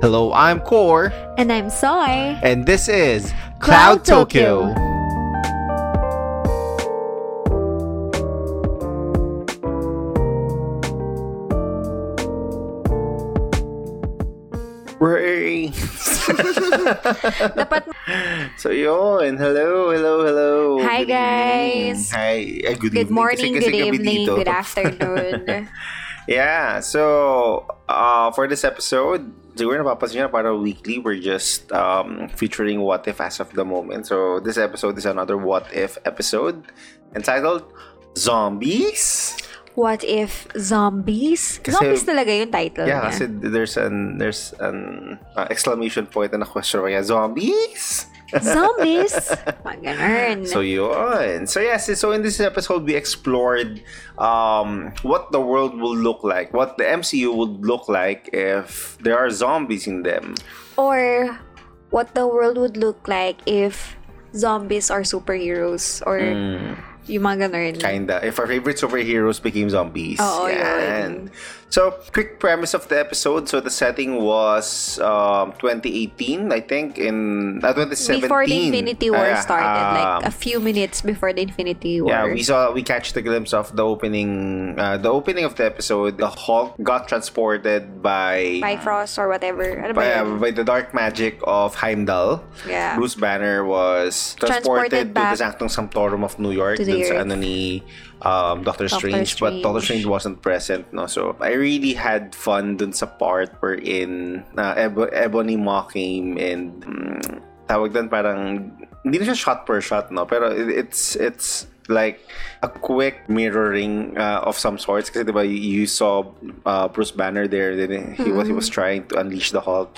Hello, I'm Core, And I'm Soy. and this is Cloud Cloud Tokyo. Tokyo. Ray. Dapat, so yun, hello, hello, hello. Hi, Good evening. guys. Hi, eh, good, good evening. morning, Kasi- kasi good gabi evening, good afternoon. Yeah, so uh, for this episode, siguro napapansin nyo na para weekly, we're just um, featuring What If as of the moment. So this episode is another What If episode entitled Zombies. What if zombies? Kasi- zombies talaga yung title Yeah, niya. kasi there's an there's an uh, exclamation point and a question mark. Zombies. Zombies? Mga ganun. So yun. So yes, so in this episode we explored um, what the world will look like, what the MCU would look like if there are zombies in them. or what the world would look like if zombies are superheroes or Mm, yung mga ganun. kinda. If our favorite superheroes became zombies. Oo, Yan. yun. So, quick premise of the episode. So, the setting was um, 2018, I think, in uh, 2017. Before the Infinity War Ah, started, like um, a few minutes before the Infinity War. Yeah, we saw we catch the glimpse of the opening uh, the opening of the episode. The Hulk got transported by By Frost or whatever. Ano by, uh, by the dark magic of Heimdall. Yeah. Bruce Banner was transported, Transported to the Sanctum Sanctorum of New York to dun sa ano ni um, Doctor, Doctor Strange, but Doctor Strange. Strange wasn't present no? So I really had fun dun sa part wherein uh, Ebo- Ebony Maw came and mm, tawag doon parang hindi na siya shot per shot no? Pero it- it's it's like a quick mirroring uh, of some sorts kasi diba you, saw uh, Bruce Banner there then he was he was trying to unleash the Hulk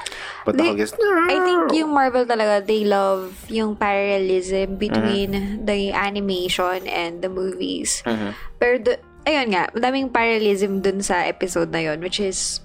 but the They- Hulk is I think yung Marvel talaga, they love yung parallelism between Mm-hmm. the animation and the movies. Mhm. Pero, do, ayun nga, madaming parallelism dun sa episode na yun, which is,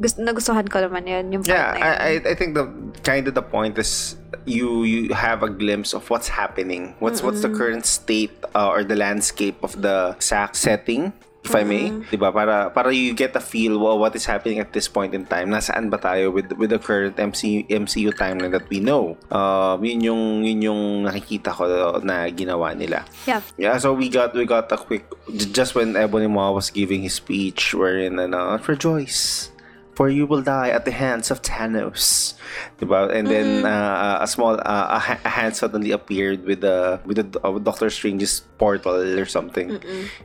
gusto, nagustuhan ko naman yun, yung part Yeah, na yun. I, I think the kind of the point is you you have a glimpse of what's happening. What's what's the current state uh, or the landscape of the exact setting, if I may. 'Di ba? Para para you get a feel well, what is happening at this point in time. Nasaan ba tayo with with the current MCU MCU timeline that we know. Um yun yung yun yung nakikita ko na ginawa nila. yeah. Yeah, so we got we got a quick just when Ebony Maw was giving his speech wherein ano, rejoice for you will die at the hands of Thanos. Diba? And then uh, a small uh, a, ha- a hand suddenly appeared with the with the uh, Doctor Strange's portal or something.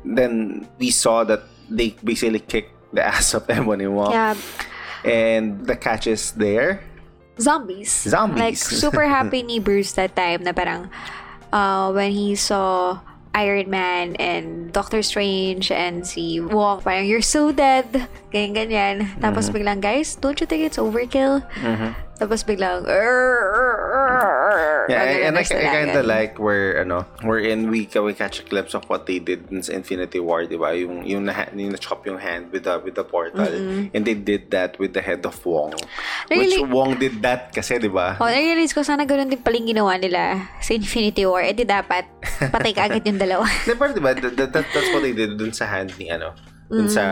Then we saw that they basically kicked the ass of Ebony Maw. Yeah. And the catch is there. Zombies. Zombies. Like, super happy Bruce that time na parang, uh, when he saw Iron Man and Doctor Strange and si Wong, parang, you're so dead. Ganyan-ganyan. Tapos Mm-hmm. biglang, guys, don't you think it's overkill? Tapos biglang, Yeah, and, and I, I kind of like where ano, where in we we catch a glimpse of what they did in Infinity War, 'di ba? Yung yung na yung na-chop yung hand with the with the portal. And they did that with the head of Wong. Really? Which Wong did that kasi, 'di ba? Oh, na-realize ko, sana ganun din paling ginawa nila sa Infinity War. Eh di dapat, patay ka agad yung dalawa. Di ba, di ba? That, that, that's what they did dun sa hand ni ano. Dun sa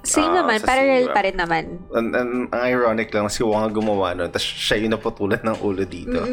Same ah, naman, sa parallel scene, pa rin naman. Ang, ang, ang ironic lang, si Wong ang gumawa nun, tapos siya yung naputulan ng ulo dito.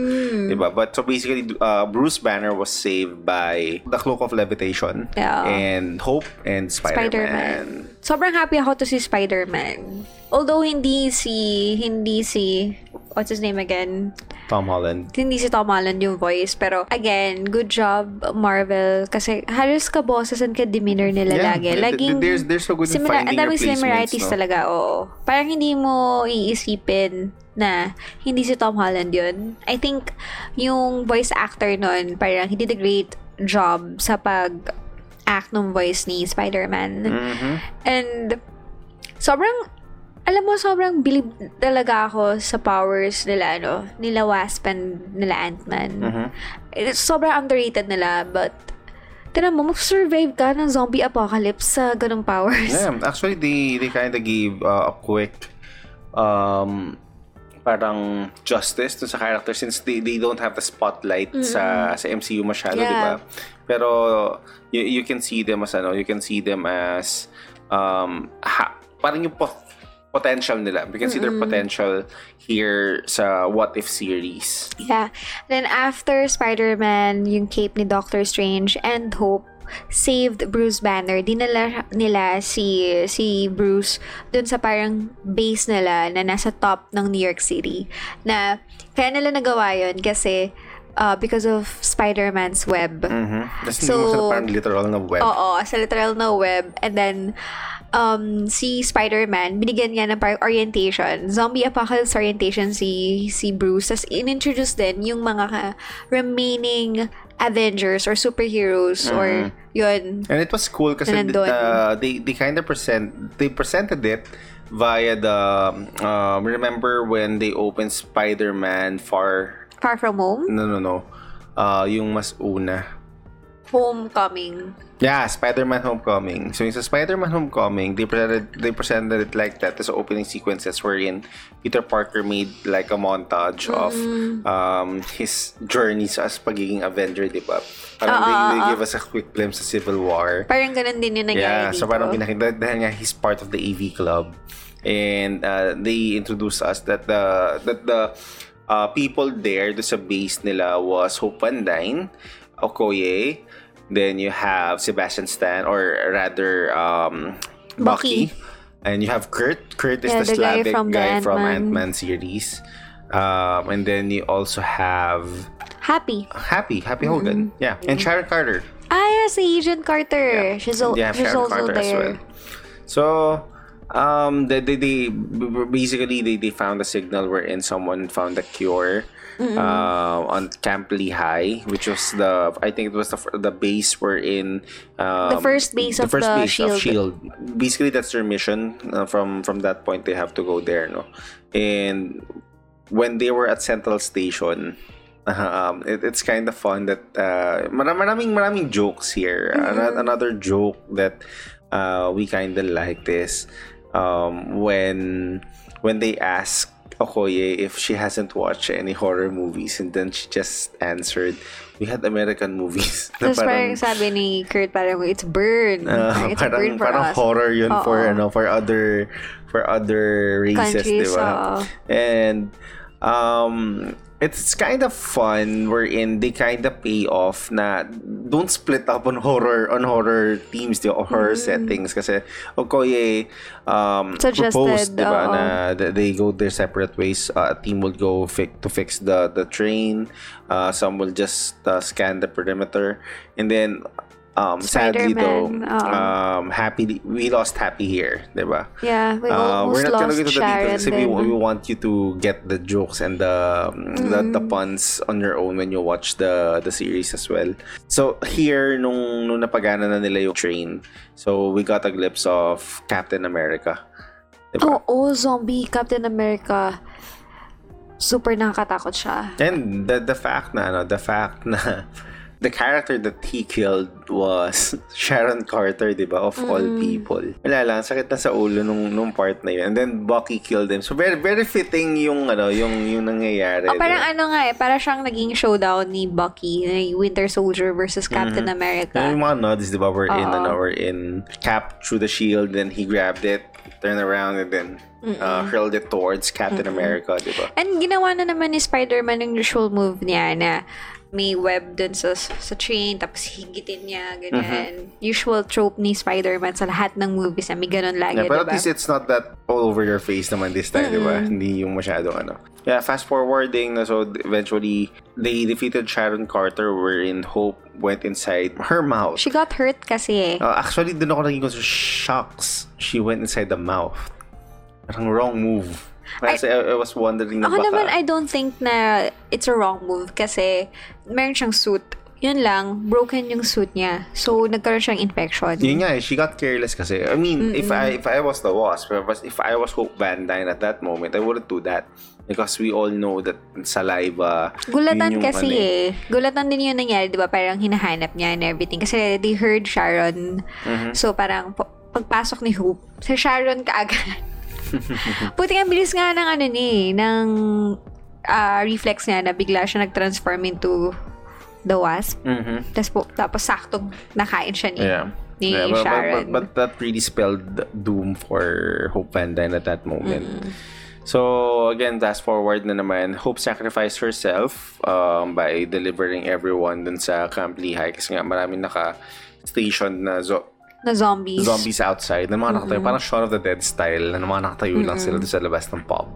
Diba? But so basically, uh, Bruce Banner was saved by the Cloak of Levitation Yeah. and Hope and Spider-Man. Spider-Man. Sobrang happy ako to si Spider-Man. Although hindi si, hindi si, what's his name again? Tom Holland. Hindi si Tom Holland yung voice. Pero again, good job Marvel. Kasi halos ka boses and ka demeanor nila Yeah, lagi. Laging, there's- there's so good in similar, finding ang daming replacements, similarities no? talaga, oo. Parang hindi mo iisipin na hindi si Tom Holland yun. I think yung voice actor nun, parang he did a great job sa pag act ng voice ni Spider-Man. Mhm. And sobrang alam mo, sobrang believe talaga ako sa powers nila, ano, nila Wasp and nila Ant-Man. It's sobrang underrated nila, but tinan mo, mag-survive ka ng zombie apocalypse sa ganong powers. Yeah, actually, they, they kind of gave uh, a quick um, parang justice to sa character since they, they don't have the spotlight sa sa MCU masyado, Yeah. di ba? Pero you, you can see them as ano, you can see them as um ha, parang yung po- potential nila. We can see their potential here sa What If series. Yeah. Then after Spider-Man, yung cape ni Doctor Strange and Hope saved Bruce Banner. Dinala nila si si Bruce dun sa parang base nila na nasa top ng New York City. Na kaya nila nagawa yun kasi uh, because of Spider-Man's web. Mm-hmm. Tapos So- parang literal na web. Oo, sa literal na web. And then, um, si Spider-Man, binigyan niya ng parang orientation. Zombie apocalypse orientation si, si Bruce. Tapos, in-introduce din yung mga remaining Avengers or superheroes or yun. And it was cool kasi uh, they they kind of present they presented it via the um, remember when they opened Spider-Man Far Far From Home, no no no uh, yung mas una Homecoming. Yeah, Spider-Man Homecoming. So yung sa Spider-Man Homecoming, they presented they presented it like that as opening sequences wherein Peter Parker made like a montage of um his journeys as pagiging Avenger, di ba? Parang they, they give us a quick glimpse sa Civil War. Parang ganun din yung nangyari Yeah, dito. so parang pinakita dahil nga he's part of the AV club and uh, they introduced us that the that the uh, people there do sa base nila was Hope Van Dyne, Okoye, then you have Sebastian Stan or rather um, Bucky. Bucky. And you have Kurt. Kurt is Yeah, the the guy Slavic from the guy from Ant-Man. Ant-Man series. Um, and then you also have Happy. Happy, Happy Hogan. Mm-hmm. Yeah. And Sharon Carter. Ah, yeah, si Agent Carter. She's, al- Yeah, she's Sharon also Carter as there. well. So, um, they, they, they basically they, they found a signal wherein someone found a cure. Uh, on Camp Lehigh, which was the I think it was the the base we're in. Um, The first base of the of Shield. Shield. Basically, that's their mission. Uh, from from that point, they have to go there, no. And when they were at Central Station, um, it, it's kind of fun that uh, mara- maraming maraming jokes here. Ano- Another joke that uh, we kind of like this um, when when they ask Okoye if she hasn't watched any horror movies and then she just answered we had American movies Tapos parang sabi ni Kurt, parang it's burn. Parang it's parang, burn for parang us. horror yun for Oo. ano for other for other races, di ba? And um it's kind of fun wherein they kind of pay off na don't split up on horror on horror themes di or horror settings. Kasi Okoye um Mm. Suggested, proposed di ba na th- they go their separate ways. Uh, a team will go fi- to fix the the train. Uh, some will just uh, scan the perimeter. And then um sadly though oo. um happy we lost happy here di ba Yeah, we uh, we're not gonna go to the details kasi we, we want you to get the jokes and the, the the puns on your own when you watch the the series as well. So here nung nung napagana na nila yung train, so we got a glimpse of Captain America. Diba? Oo, zombie Captain America. Super nakakatakot siya. And the the fact na ano, the fact na the character that he killed was Sharon Carter, di ba? Of all people. Wala lang, sakit na sa ulo nung, nung part na yun. And then Bucky killed him. So very very fitting yung ano, yung yung nangyayari. Oh, parang di ba? ano nga eh, para siyang naging showdown ni Bucky, ni Winter Soldier versus Captain America. Yung mga nods, di ba? We're in, Oo. ano, we're in Cap through the shield, then he grabbed it, turned around, and then uh, hurled it towards Captain America, di ba? And ginawa na naman ni Spider-Man yung usual move niya na may web dun sa, sa train, tapos higitin niya, ganyan. Usual trope ni Spider-Man sa lahat ng movies na may ganun lagi, Yeah, but diba? at least it's not that all over your face naman this time, di ba? Hindi yung masyadong ano. Yeah, fast forwarding, so eventually, they defeated Sharon Carter wherein Hope went inside her mouth. She got hurt kasi eh. Uh, actually, dun ako naging concerned, shocks. She went inside the mouth. Parang wrong move. Kasi I, I was wondering na Ako baka... naman, I don't think na it's a wrong move kasi meron siyang suit. Yun lang, broken yung suit niya. So, nagkaroon siyang infection. Yun nga eh, she got careless kasi. I mean, if I if I was the Wasp, if I was, if I was Hope Van Dyne at that moment, I wouldn't do that. Because we all know that saliva... Gulatan yun kasi ano eh. Gulatan din yung nangyari, di ba? Parang hinahanap niya and everything. Kasi they heard Sharon. Mm-hmm. So, parang pa- pagpasok ni Hope, sa Sharon kaagad. Buti nga, bilis nga ng ano ni, ng ah, reflex niya na bigla siya nag-transform into the wasp. Mhm. Tapos, po, tapos saktong nakain siya ni Yeah. ni Yeah, but, but, Sharon. but, but that really spelled doom for Hope Van Dyne at that moment. Mm-hmm. So, again, fast forward na naman, Hope sacrificed herself um, by delivering everyone dun sa Camp Lehigh kasi nga maraming naka-station na zo- na zombies. zombies outside na mga nakatayo, parang Shaun of the Dead style na mga nakatayo lang sila doon sa labas ng pub.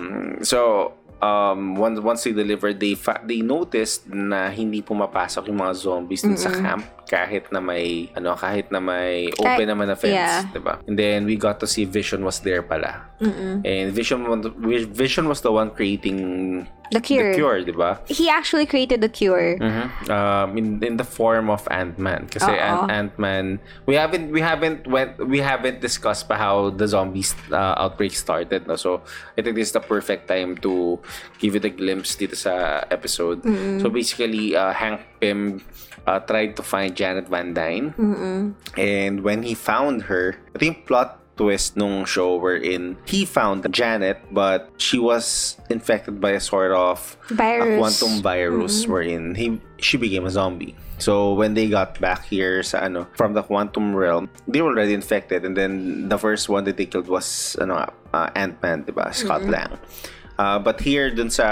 Mm, so, um, once, once they delivered, they, fa- they noticed na hindi pumapasok yung mga zombies dun sa camp kahit na may ano kahit na may open naman na fence, yeah. 'di ba? And then we got to see Vision was there pala. And Vision Vision was the one creating The cure. the cure, 'di ba? He actually created the cure. Mhm. Um, in in the form of Ant-Man kasi. Ant- Ant-Man we haven't we haven't went we haven't discussed pa how the zombies uh, outbreak started no so I think this is the perfect time to give it a glimpse dito sa episode so basically uh, Hank Pym uh, tried to find Janet Van Dyne and when he found her I think plot twist nung show wherein he found Janet but she was infected by a sort of Virus. a quantum virus wherein he she became a zombie. So when they got back here sa ano from the quantum realm, they were already infected and then the first one that they killed was ano uh, Ant-Man, 'di ba? Scott Lang. Uh, but here dun sa,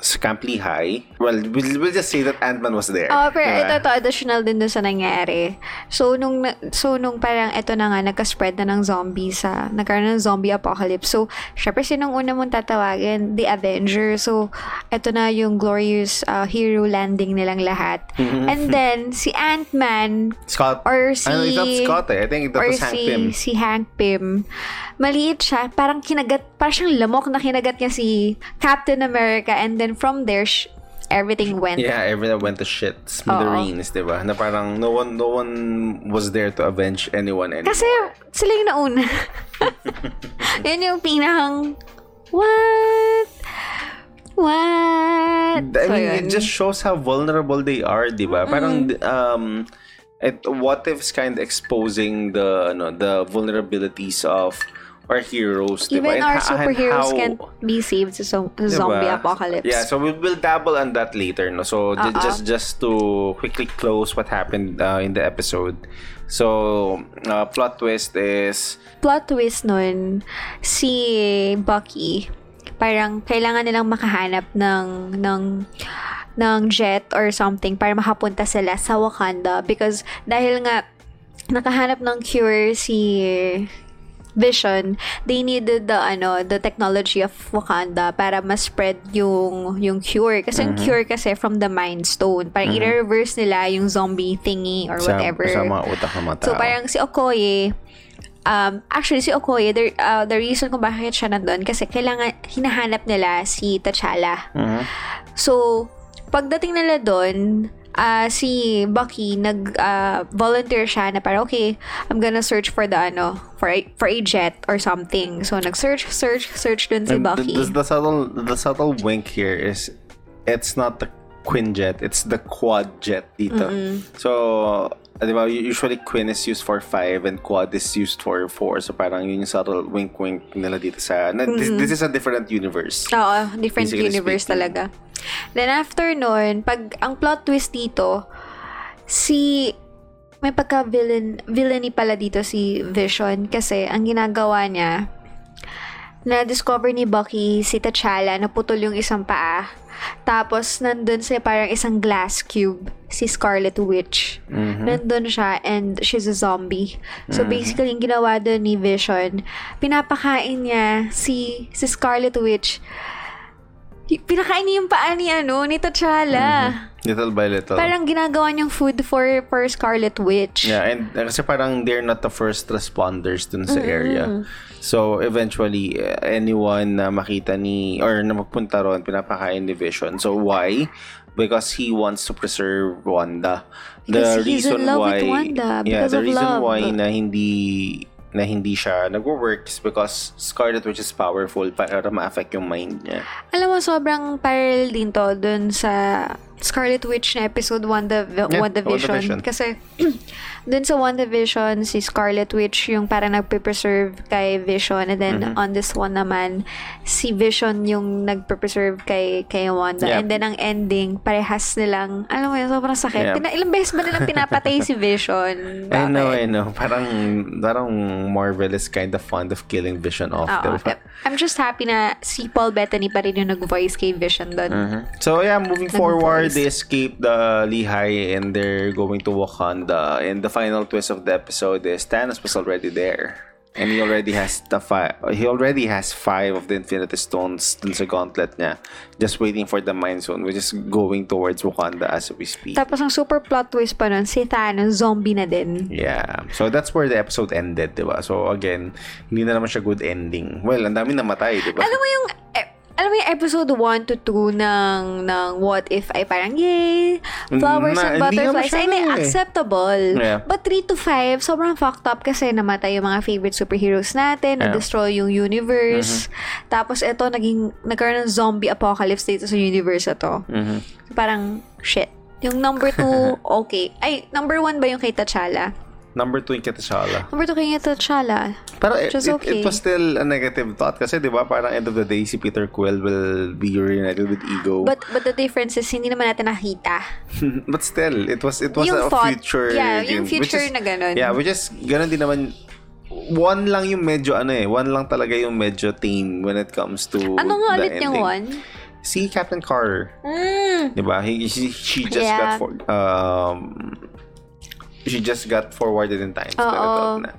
sa Camp Lehigh, well, we'll, we'll just say that Ant-Man was there. Oh, pero diba? ito to additional din dun sa nangyari. So nung so nung parang ito na nga nagka-spread na ng zombie sa nagkaroon ng zombie apocalypse. So syempre sinong una mong tatawagin? The Avengers. So ito na yung glorious uh, hero landing nilang lahat. Mm-hmm. And then si Ant-Man Scott, or si ano, it's not Scott eh. I think that or was Hank si, Pym. si Hank Pym. Maliit siya. Parang kinagat, parang siyang lamok na kinagat niya si Captain America. And then from there, sh- everything went. Yeah, everyone went to shit. Smithereens, di ba? Na parang no one, no one was there to avenge anyone anymore. Kasi sila yung nauna. Yun yung pinakang, what? What? I So, mean, yun. it just shows how vulnerable they are, di ba? Parang, um, it, what if is kind of exposing the, ano, the vulnerabilities of our heroes, di ba? Even And our superheroes how- can't be saved sa zo- Diba? zombie apocalypse. Yeah, so we will dabble on that later, no. So Uh-uh. just just to quickly close what happened uh, in the episode. So uh, plot twist is plot twist nun, si Bucky, parang kailangan nilang makahanap ng, ng, ng jet or something para makapunta sila sa Wakanda because dahil nga nakahanap ng cure si Vision, they needed the ano, the technology of Wakanda para ma-spread yung yung cure. Kasi yung cure kasi from the Mind Stone. Parang i-reverse nila yung zombie thingy or sa, whatever. sa mga utak ng mga tao. So parang si Okoye, um, actually si Okoye, the, uh, the reason kung bakit siya nandun, kasi kailangan, hinahanap nila si T'Challa. Mhm. So, pagdating nila doon, ah, si Bucky nag ah, volunteer siya na para okay, I'm gonna search for the ano, for a, for a jet or something. So nag-search, search, search dun si Bucky. The, the, the subtle the subtle wink here is it's not the Quinjet, it's the quad jet dito. So, uh, di ba, usually Quin is used for 5 and quad is used for 4. So, parang yun yung subtle wink-wink nila dito sa... Na, this, this is a different universe. Oo, different universe speaking. talaga. Then after nun, pag ang plot twist dito, si may pagka villain villainy pala dito si Vision. Kasi ang ginagawa niya na discover ni Bucky si T'Challa naputol yung isang paa. Tapos nandun sa parang isang glass cube si Scarlet Witch. Nandun siya and she's a zombie. So basically yung ginawa doon ni Vision pinapakain niya si si Scarlet Witch pinakain niya yung paa ni ano ni T'Challa Little by little. parang ginagawa niyang food for for Scarlet Witch Yeah, and uh, kasi parang they're not the first responders dun sa area. So, eventually, uh, anyone na makita ni, or na magpunta ron, pinapakain ni Vision. So, why? Because he wants to preserve Wanda. Because he's in love with Wanda yeah, because the of reason love. why na hindi na hindi siya nagwo-work is because Scarlet Witch is powerful para ma-affect yung mind niya. Alam mo, sobrang parallel din to dun sa Scarlet Witch na episode 1 the Yeah, WandaVision. WandaVision. Kasi, dun sa WandaVision, si Scarlet Witch yung parang nagpe-preserve kay Vision. And then, Mm-hmm. on this one naman, si Vision yung nagpe-preserve kay, kay Wanda. Yeah. And then, ang ending, parehas nilang, alam mo yun, sobrang sakit. Yeah. Pina, ilang beses ba nilang pinapatay si Vision? I know? I know. Parang, parang Marvel is kind of fond of killing Vision off. Oo. diba? I'm just happy na si Paul Bettany pa rin yung nag-voice kay Vision doon. Mhm. So yeah, moving forward, Nag-voice. they escape the Lehigh and they're going to Wakanda. And the final twist of the episode is Thanos was already there. And he already has the five. He already has five of the Infinity Stones dun sa gauntlet niya, just waiting for the Mind Zone, which is going towards Wakanda as we speak. Tapos ang super plot twist pa nun, si Thanos, zombie na din. Yeah. So that's where the episode ended, 'di ba? So again, hindi na naman siya good ending. Well, ang dami namatay, 'di ba? Alam mo yung, eh, alam mo yung episode 1 to 2 ng, ng What If ay parang, yay, flowers Na- and butterflies. Ay, na, eh. acceptable. Yeah. But 3 to 5, sobrang fucked up kasi namatay yung mga favorite superheroes natin, Yeah. Mm-hmm. na-destroy yung universe. Tapos ito, naging, nagkaroon ng zombie apocalypse dito sa universe na to. Mhm. Parang, shit. Yung number 2, okay. Ay, number 1 ba yung kay T'Challa? Number 2 yung T'Challa. Number 2 kay T'Challa. Pero it, it, okay. it was still a negative thought kasi 'di ba parang end of the day si Peter Quill will be reunited with Ego. But but the difference is hindi naman natin nakita. But still, it was it was Yung a thought, future yeah, yung game, which future is- na ganun. Yeah, which is ganun din naman one lang yung medyo ano eh, one lang talaga yung medyo tame when it comes to Ano nga ulit yung one? Si Captain Carter, Mm. 'di ba? He, she, she just Yeah. got for, um she just got forwarded in time. Na.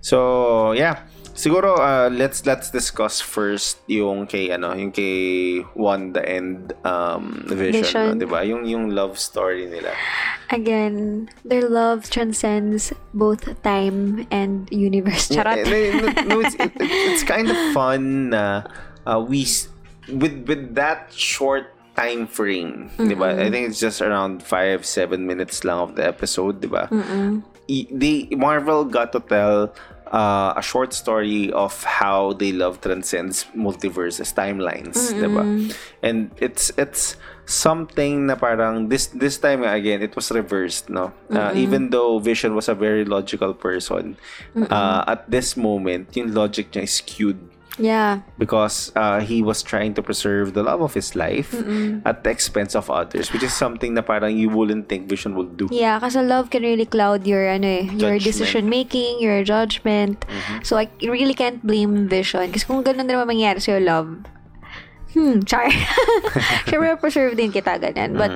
So, yeah. Siguro uh, let's let's discuss first yung kay ano, yung kay Wanda and um Vision, Vision. no, 'di ba? Yung yung love story nila. Again, their love transcends both time and universe. Charot. No, it's, it, it- it's kind of fun na uh, we with with that short time frame, 'di ba? I think it's just around 5 7 minutes lang of the episode, 'di ba? I- They Marvel got to tell uh, a short story of how they love transcends multiverses timelines, 'di ba? And it's it's something na parang this this time again it was reversed no Uh, even though vision was a very logical person uh, at this moment yung logic niya is skewed Yeah. because uh, he was trying to preserve the love of his life at the expense of others which is something na parang you wouldn't think vision would do Yeah, kasi love can really cloud your ano eh, your Judgment. decision making, your judgment. So I really can't blame Vision kasi kung ganun din naman mangyari sa love. Hmm, char. Siyempre, preserve din kita ganyan. But,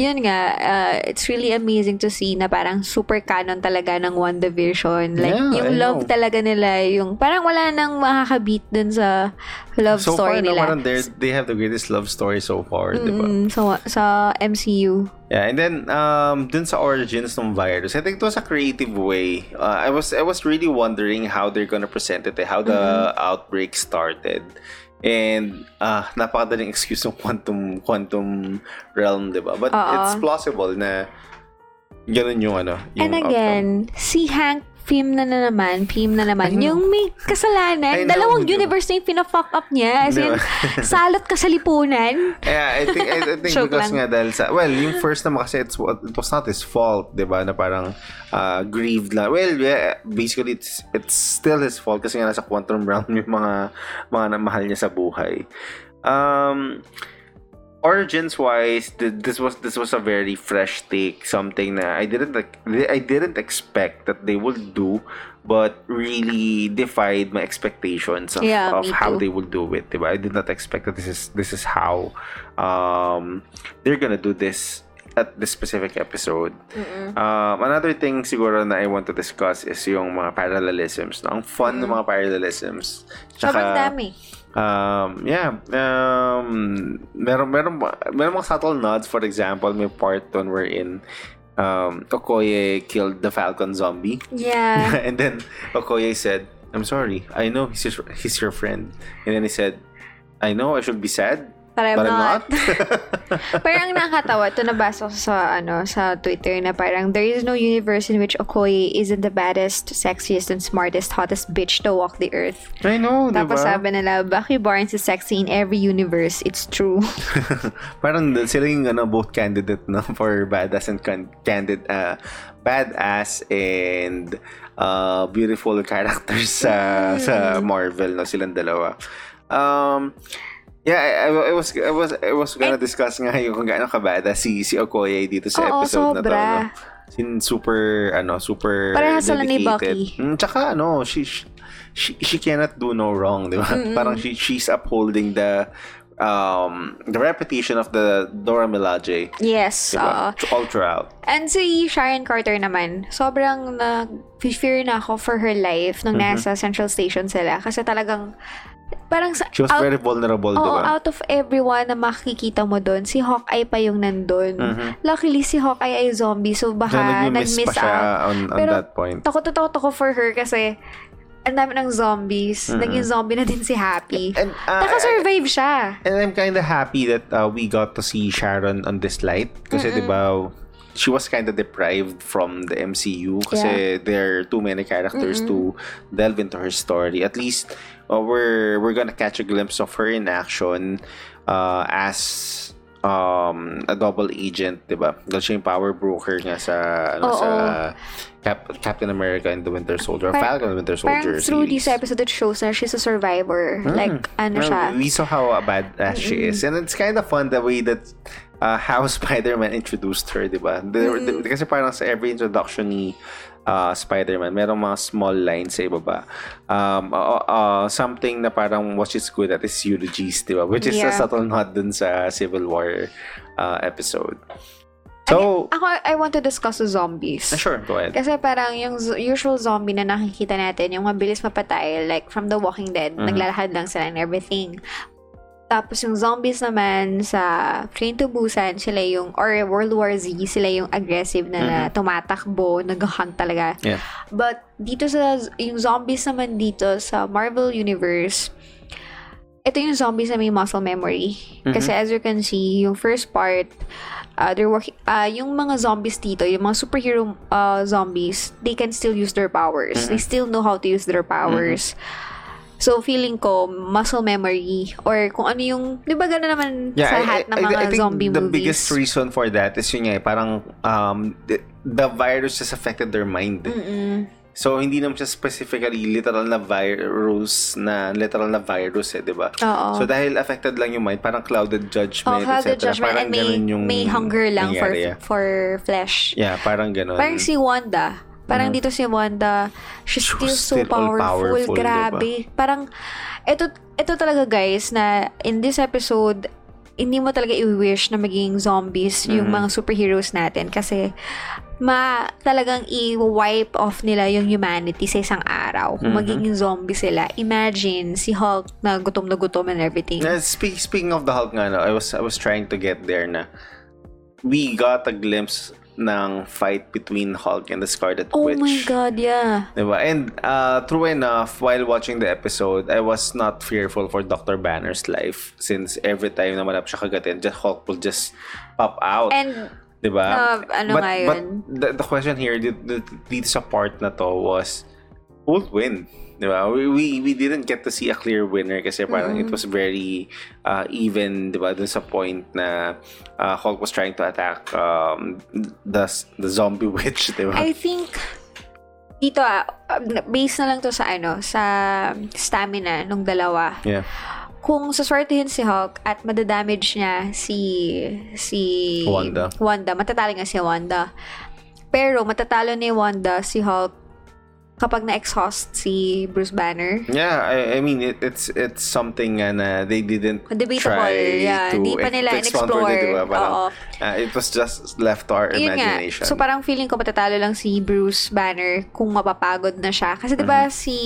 yun nga, uh, it's really amazing to see na parang super canon talaga ng WandaVision. Like, Yeah, yung I love know. talaga nila, yung parang wala nang makakabit dun sa love so story far nila. parang they're- they have the greatest love story so far di ba? Mm, sa, MCU. Yeah, and then um dun sa origins ng virus, I think it was a creative way. Uh, I was I was really wondering how they're gonna present it, eh, how the outbreak started. And uh napakadaling excuse ng quantum quantum realm, 'di ba? But Oo. it's plausible na ganun yung ano, yung And again, si Hank Pym na na naman, Pym na naman, yung may kasalanan, know, dalawang ba? universe na yung pina-fuck up niya. As in, Di ba? salot ka sa lipunan. Yeah, I think I, I think because lang. nga dahil sa well, yung first naman kasi it's, it was not his fault, 'di ba? Na parang uh, grieved lang. Well, yeah, basically it's it's still his fault kasi nga nasa quantum realm yung mga mga namahal niya sa buhay. Um origins wise this was this was a very fresh take something that I didn't I didn't expect that they would do but really defied my expectations of, Yeah, of how they would do it? I did not expect that this is this is how um they're gonna do this at this specific episode um, another thing siguro na I want to discuss is yung mga parallelisms no? ang fun ng mga parallelisms Sobrang Tsaka, dami. Um, yeah. Um, meron, meron, meron mga subtle nods. For example, may part doon wherein um, Okoye killed the Falcon zombie. Yeah. and then Okoye said, I'm sorry. I know he's your, he's your friend. And then he said, I know I should be sad. But I'm, But I'm not. not. parang nakakatawa. Ito nabasa ko sa, ano, sa Twitter na parang there is no universe in which Okoye isn't the baddest, sexiest, and smartest, hottest bitch to walk the earth. I know, Tapos ba? sabi nila, Bucky Barnes is sexy in every universe. It's true. Parang sila yung ano, both candidate no, for badass and can- candid, uh, badass and uh, beautiful characters sa sa Marvel no silang dalawa. Um Yeah, I, I, was I was I was gonna discuss nga yung kung gaano kabada si si Okoye dito sa Oo, episode na to. sobra. No? Sin super ano, super Parehas sila ni dedicated. Bucky. Mm, tsaka ano, she, she she cannot do no wrong, di ba? Parang she she's upholding the um the reputation of the Dora Milaje. yes. Diba? oo. All throughout. And si Sharon Carter naman, sobrang nag-fear na ako for her life nung Mm-hmm. nasa Central Station sila. Kasi talagang, parang sa, She was out, very vulnerable, di oo, ba? out of everyone na makikita mo doon, si Hawkeye pa yung nandun. Luckily, si Hawkeye ay zombie, so baka Kaya nag-miss nag-miss pa siya out. on, on Pero, that point. Takot na takot ako for her kasi ang dami ng zombies. Naging zombie na din si Happy. And, uh, Naka-survive siya. And I'm kind of happy that uh, we got to see Sharon on this light. Kasi, di ba, she was kind of deprived from the MCU kasi there are too many characters to delve into her story. At least, uh, we're we're gonna catch a glimpse of her in action uh, as um a double agent, 'di ba? Dahil siya yung power broker nga sa ano Oo. sa Cap- Captain America and the Winter Soldier, Par- Falcon and the Winter Soldier Parang through series. this episode, it shows na she's a survivor. Like, ano Well, siya. We saw how badass she is. And it's kind of fun the way that uh, how Spider-Man introduced her, di ba? The- the- kasi parang sa every introduction ni uh, Spider-Man, merong mga small lines sa ibaba. Um, uh, uh, something na parang what she's good at is eulogies, di ba? Which is a Yeah. subtle nod dun sa Civil War uh, episode. So, Ako, I want to discuss the zombies. uh, sure, go ahead. Kasi parang yung usual zombie na nakikita natin, yung mabilis mapatay, like from The Walking Dead, Mm-hmm. naglalakad lang sila and everything. Tapos yung zombies naman sa Train to Busan, sila yung, or World War Z, sila yung aggressive na tumatakbo, nag-hunt talaga. Mm-hmm. Yeah. But dito sa, yung zombies naman dito sa Marvel Universe, ito yung zombies na may muscle memory. Mm-hmm. Kasi as you can see, yung first part, uh, they're working, uh, yung mga zombies dito, yung mga superhero uh, zombies, they can still use their powers. Mm-hmm. They still know how to use their powers. So, feeling ko, muscle memory, or kung ano yung, di ba gano'n naman sa lahat ng mga think zombie the movies? biggest reason for that is yun nga, eh, parang um, the, the virus has affected their mind. So, hindi naman siya specifically literal na virus na literal na virus eh, di ba? Oo. So, dahil affected lang yung mind, parang clouded judgment, Oh, clouded etc. judgment Parang and may, yung may hunger lang for yeah. for flesh. Yeah, parang ganun. Parang si Wanda. Parang dito si Wanda, she's She still so still powerful. powerful, grabe. Parang, ito, ito talaga guys, na in this episode, hindi mo talaga i-wish na maging zombies yung mga superheroes natin. Kasi, ma talagang i-wipe off nila yung humanity sa isang araw. Kung magiging zombie sila. Imagine, si Hulk na gutom na gutom and everything. Uh, speak, speaking of the Hulk nga, no, I was I was trying to get there na we got a glimpse ng fight between Hulk and the Scarlet Oh Witch. my God, yeah. Diba? And uh, true enough, while watching the episode, I was not fearful for Dr. Banner's life since every time na malap siya kagatin, just Hulk will just pop out. And, diba? uh, ano but, nga but yun? the, the question here, dito, dito sa part na to was, who'll win? Diba? We, we, we didn't get to see a clear winner kasi parang it was very uh, even, diba? Dun sa point na uh, Hulk was trying to attack um, the, the zombie witch, diba? I think dito ah, based na lang to sa ano, sa stamina nung dalawa. yeah. Kung saswertihin si Hulk at madadamage niya si si Wanda. Wanda, matatalo nga si Wanda. Pero matatalo ni Wanda si Hulk kapag na-exhaust si Bruce Banner. Yeah, I, I mean it, it's it's something nga na they didn't Debatable, try yeah. to Hindi pa nila to in-explore. further, diba? Parang, Oo. uh, it was just left to our Yun nga. imagination. So parang feeling ko matatalo lang si Bruce Banner kung mapapagod na siya. Kasi 'di Mm-hmm. si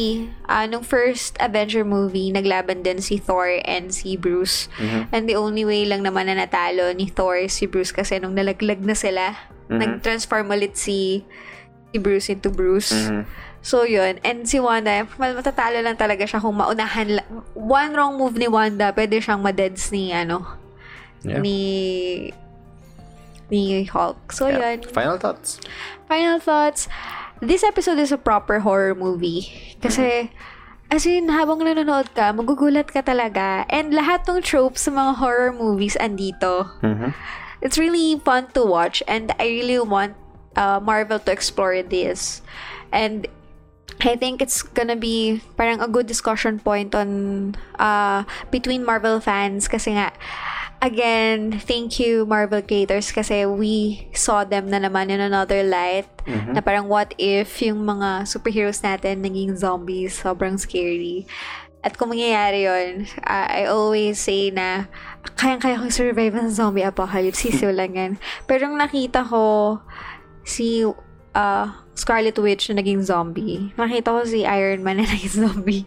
ah, nung first Avenger movie, naglaban din si Thor and si Bruce. Mm-hmm. And the only way lang naman na natalo ni Thor si Bruce kasi nung nalaglag na sila, Mm-hmm. nag-transform ulit si si Bruce into Bruce. Mm-hmm. So, yun. And si Wanda, matatalo lang talaga siya kung maunahan. la- One wrong move ni Wanda, pwede siyang madeds ni, ano, Yeah. ni ni Hulk. So, Yeah. yun. Final thoughts. Final thoughts. This episode is a proper horror movie. Kasi, as in, habang nanonood ka, magugulat ka talaga. And lahat ng tropes sa mga horror movies andito. Mm-hmm. It's really fun to watch and I really want uh, Marvel to explore this. And I think it's gonna be parang a good discussion point on uh, between Marvel fans kasi nga again, thank you Marvel creators kasi we saw them na naman in another light na parang what if yung mga superheroes natin naging zombies, sobrang scary. At kung mangyayari yun, uh, I always say na kayang-kaya kong survive ng zombie apocalypse, sisiw lang yan. Pero nung nakita ko si uh, Scarlet Witch na naging zombie, nakita ko si Iron Man na naging zombie.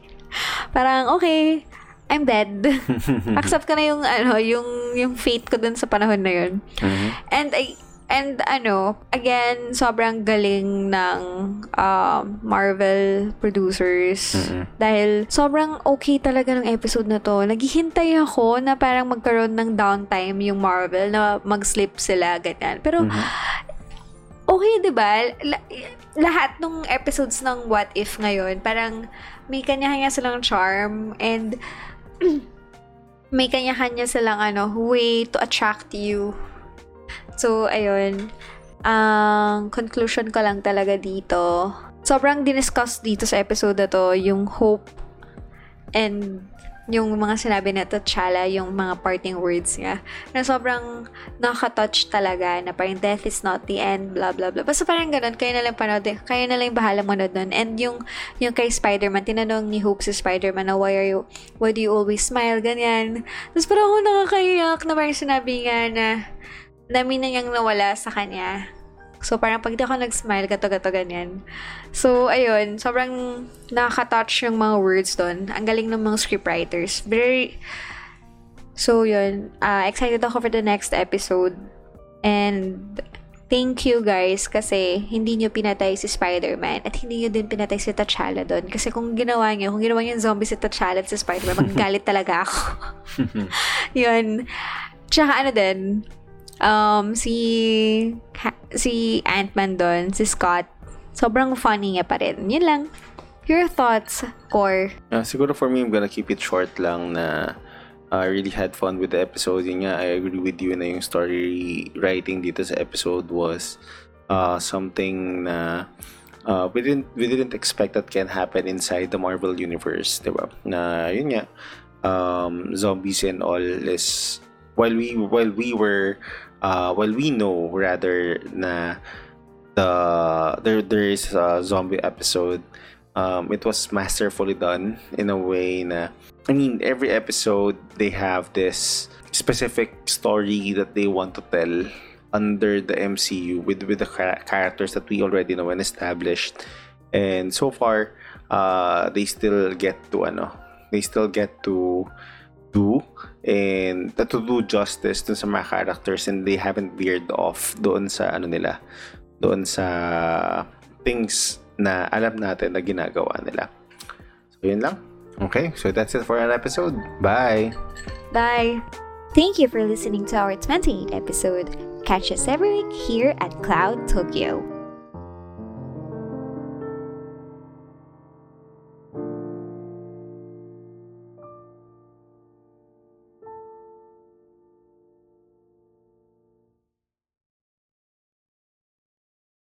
Parang, okay, I'm dead. Accept ko na yung, ano, yung, yung fate ko dun sa panahon na yun. Mm-hmm. And I, and ano, again, sobrang galing ng um, Marvel producers. Dahil sobrang okay talaga ng episode na to. Naghihintay ako na parang magkaroon ng downtime yung Marvel na mag-slip sila, ganyan. Pero, okay, di ba? La- lahat ng episodes ng What If ngayon, parang may kanya-kanya silang charm and may kanya-kanya silang ano, way to attract you. So, ayun. Ang conclusion ko lang talaga dito, sobrang diniscuss dito sa episode na to, yung hope and yung mga sinabi na T'Challa, yung mga parting words niya, na sobrang nakaka-touch talaga, na parang death is not the end, blah, blah, blah. Basta parang ganun, kaya na lang panood, kaya na lang bahala manood nun. And yung, yung kay Spider-Man, tinanong ni Hope si Spider-Man na, why are you, why do you always smile, ganyan. Tapos parang ako nakakaiyak na parang sinabi nga na, dami na niyang nawala sa kanya. So, parang pag di ako nag-smile, gato-gato ganyan. So, ayun, sobrang nakaka-touch yung mga words doon. Ang galing ng mga scriptwriters. Very... So, yun. Uh, excited ako for the next episode. And thank you guys kasi hindi nyo pinatay si Spider-Man at hindi nyo din pinatay si T'Challa doon. Kasi kung ginawa nyo, kung ginawa nyo yung zombie si T'Challa at si Spider-Man, magagalit talaga ako. yun. Tsaka ano din, um, si ha- si Ant-Man doon, si Scott, sobrang funny niya pa rin. Yun lang. Your thoughts, Core? Uh, siguro for me, I'm gonna keep it short lang na uh, I really had fun with the episode. Yun nga, I agree with you na yung story writing dito sa episode was uh, something na uh, we didn't we didn't expect that can happen inside the Marvel universe, 'di ba? Na yun nga, um, zombies and all is while we while we were uh, while we know rather na the there there is a zombie episode. Um, it was masterfully done in a way na I mean every episode they have this specific story that they want to tell under the MCU with with the characters that we already know and established. And so far uh, they still get to ano they still get to do and to do justice dun sa mga characters and they haven't veered off doon sa ano nila doon sa things na alam natin na ginagawa nila. So, yun lang. Okay, so that's it for our episode. Bye! Bye! Thank you for listening to our 28th episode. Catch us every week here at Cloud Tokyo.